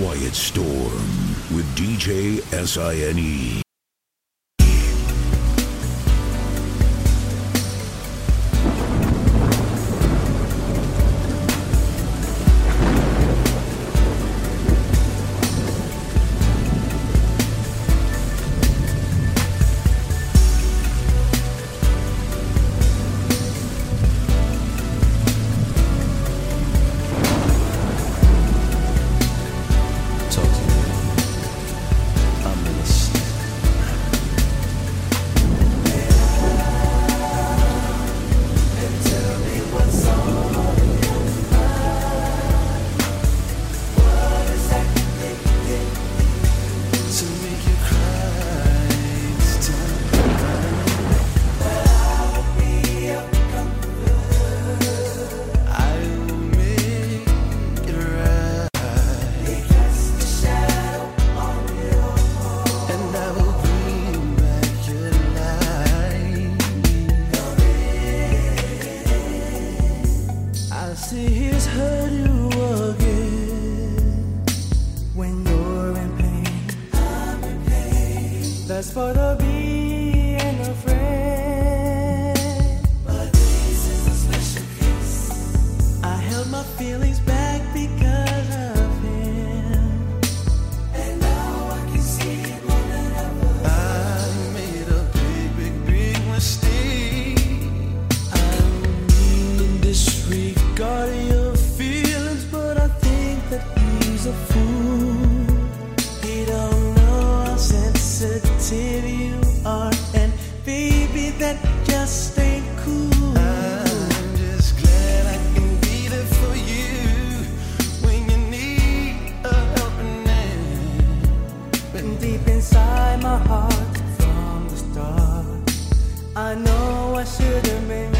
Quiet Storm with DJ SINE. heart from the start. I know I should have made.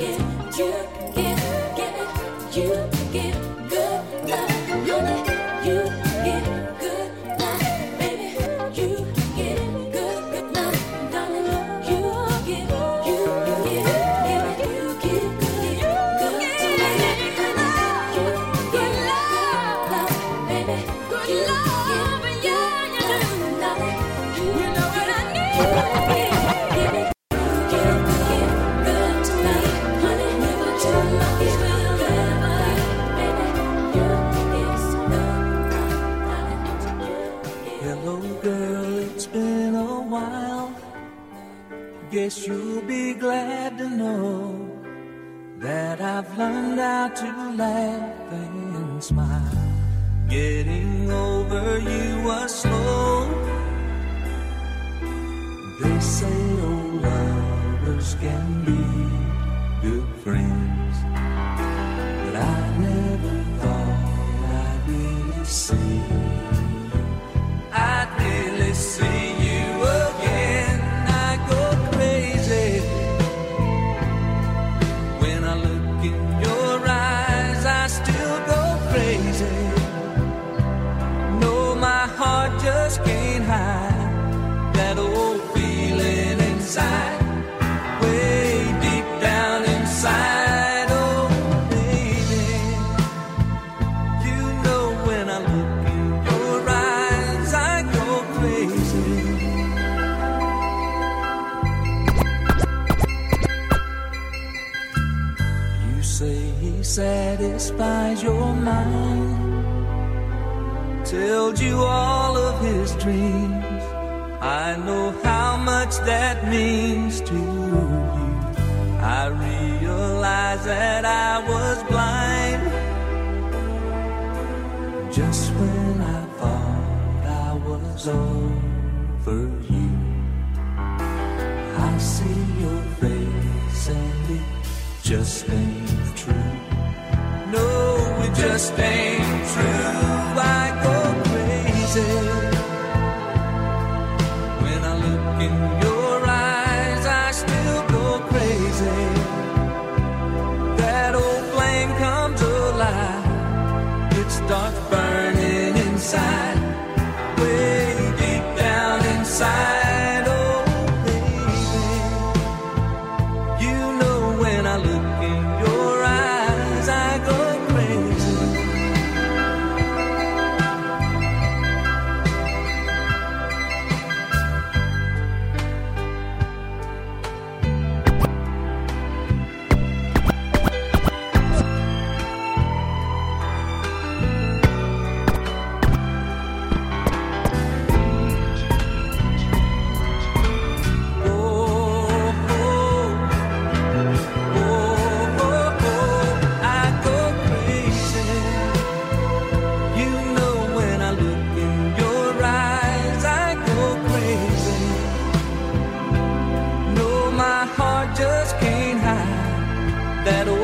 if you give. you'll be glad to know that I've learned how to laugh and smile. Getting over you was slow. They say old lovers can be good friends. you all of his dreams. I know how much that means to you. I realize that I was blind just when I thought I was over you. I see your face and it just ain't true. No, it just ain't. that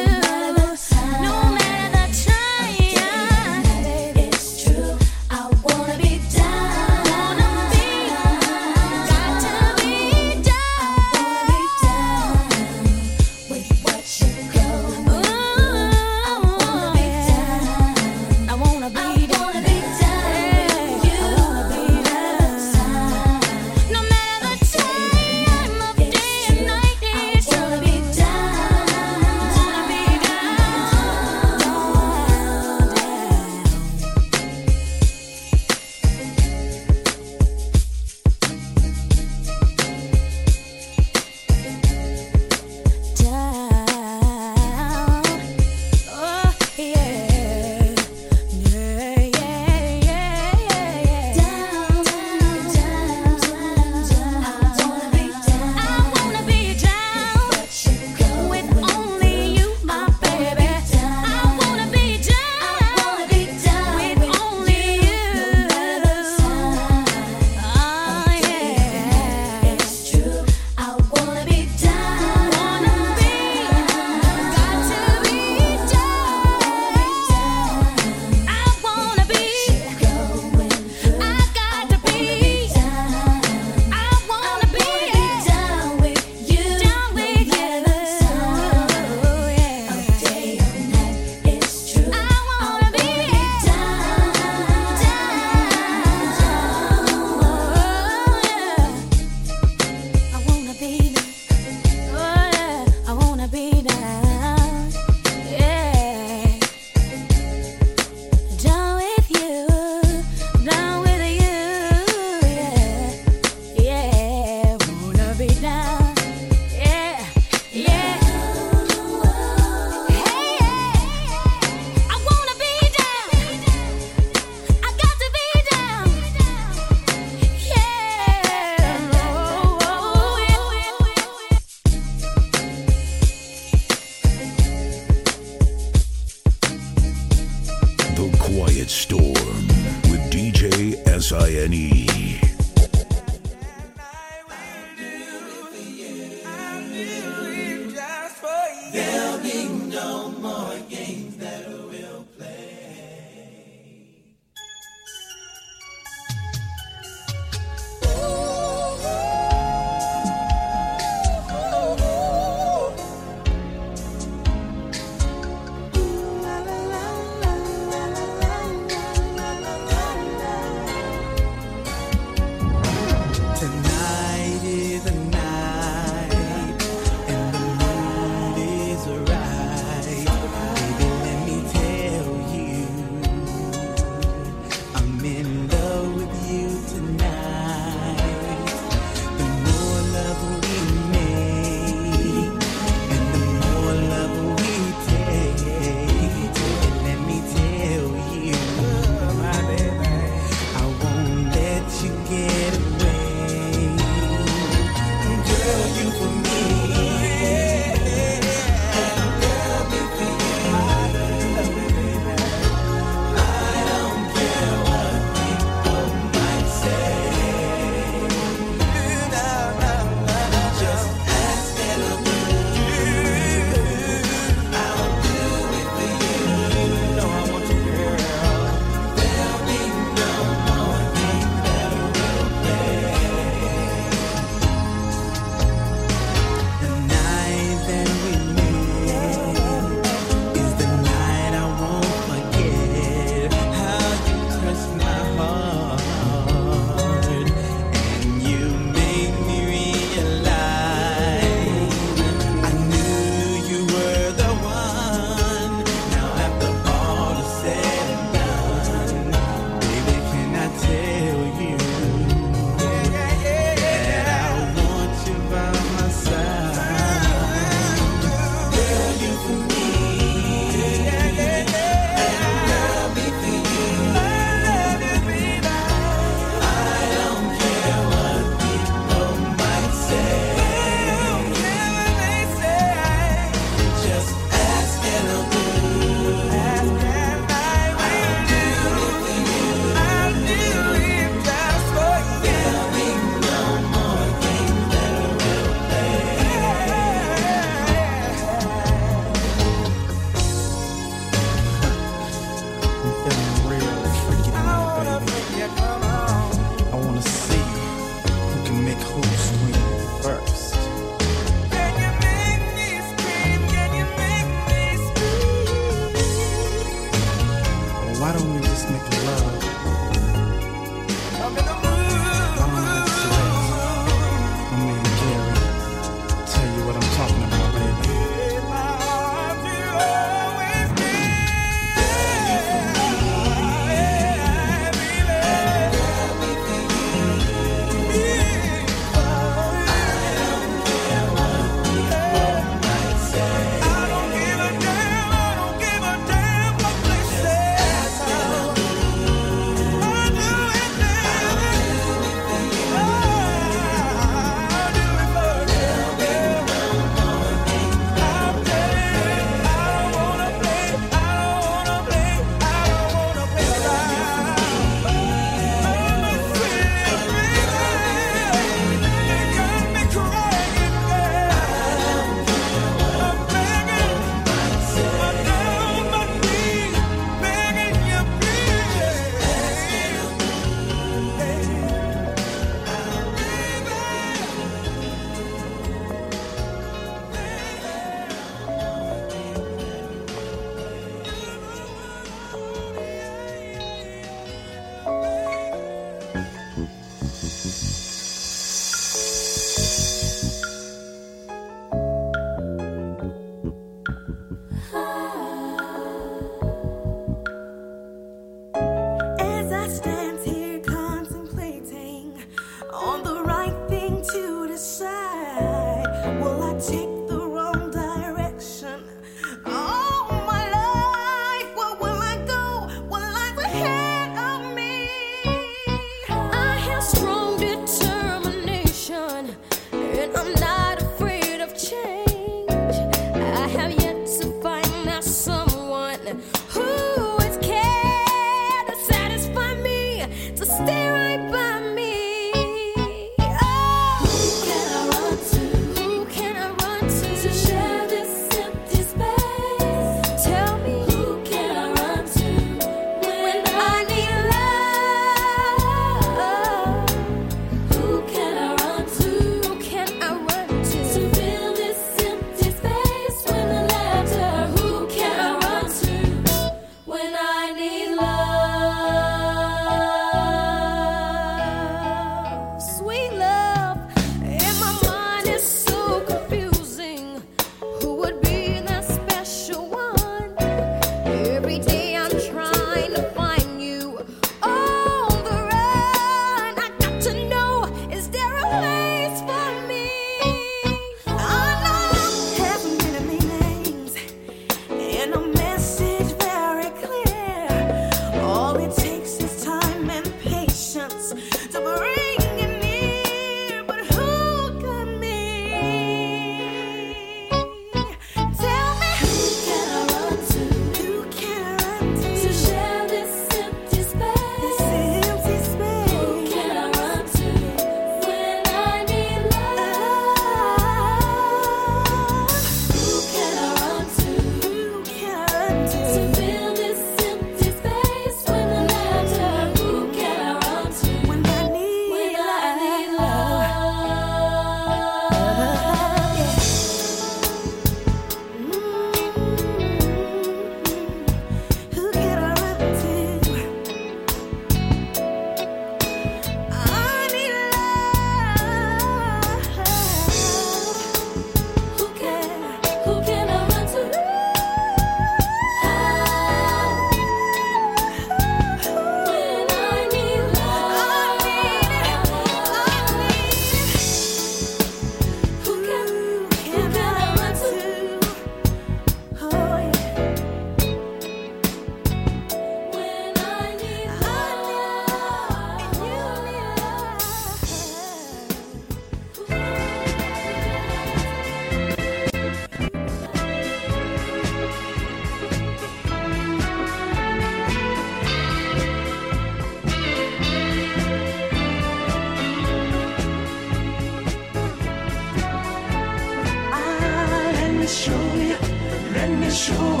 Storm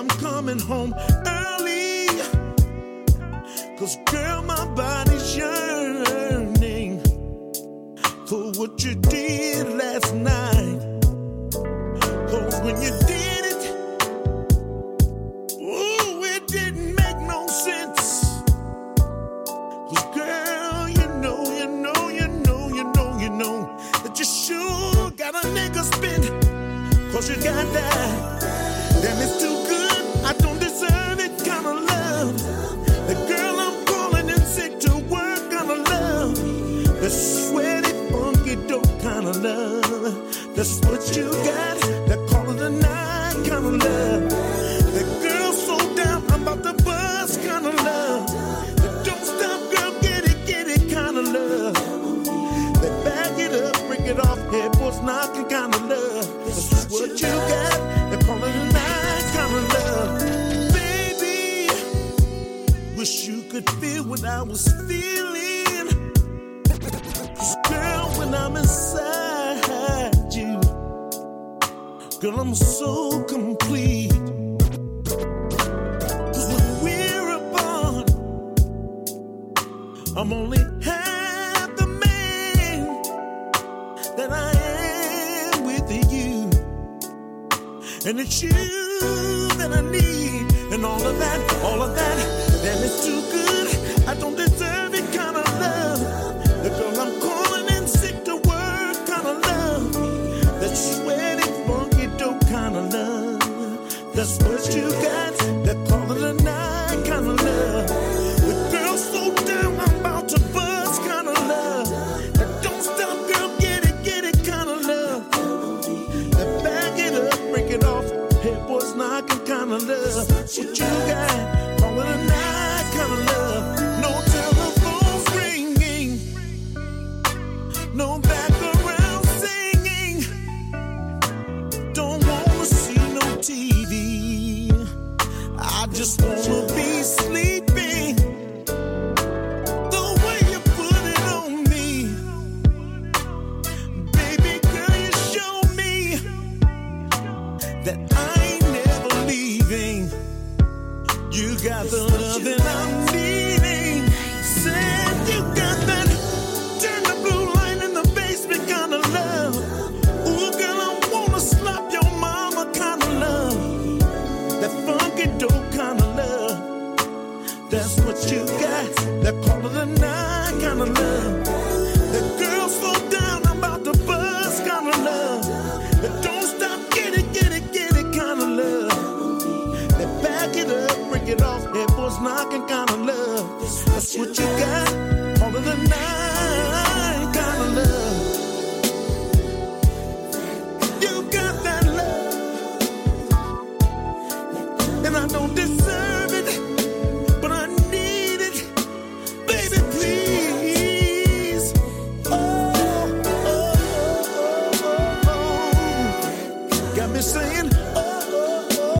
I'm coming home early. Cause girl, my body's yearning for what you did last night. Cause when you did it, ooh, it didn't make no sense. Cause girl, you know, you know, you know, you know, you know that you sure got a nigga spin. Cause you got that. Of love. That's what you got. That call it a night kind of love. The girl so down, I'm about to bust kind of love. The don't stop, girl, get it, get it kind of love. They back it up, break it off, head headboards knocking kind of love. This is what you got. They call it a night kind of love. Baby, wish you could feel what I was feeling. girl, when I'm inside girl, I'm so complete. 'Cause when we're apart, I'm only half the man that I am with you. And it's you that I need. And all of that,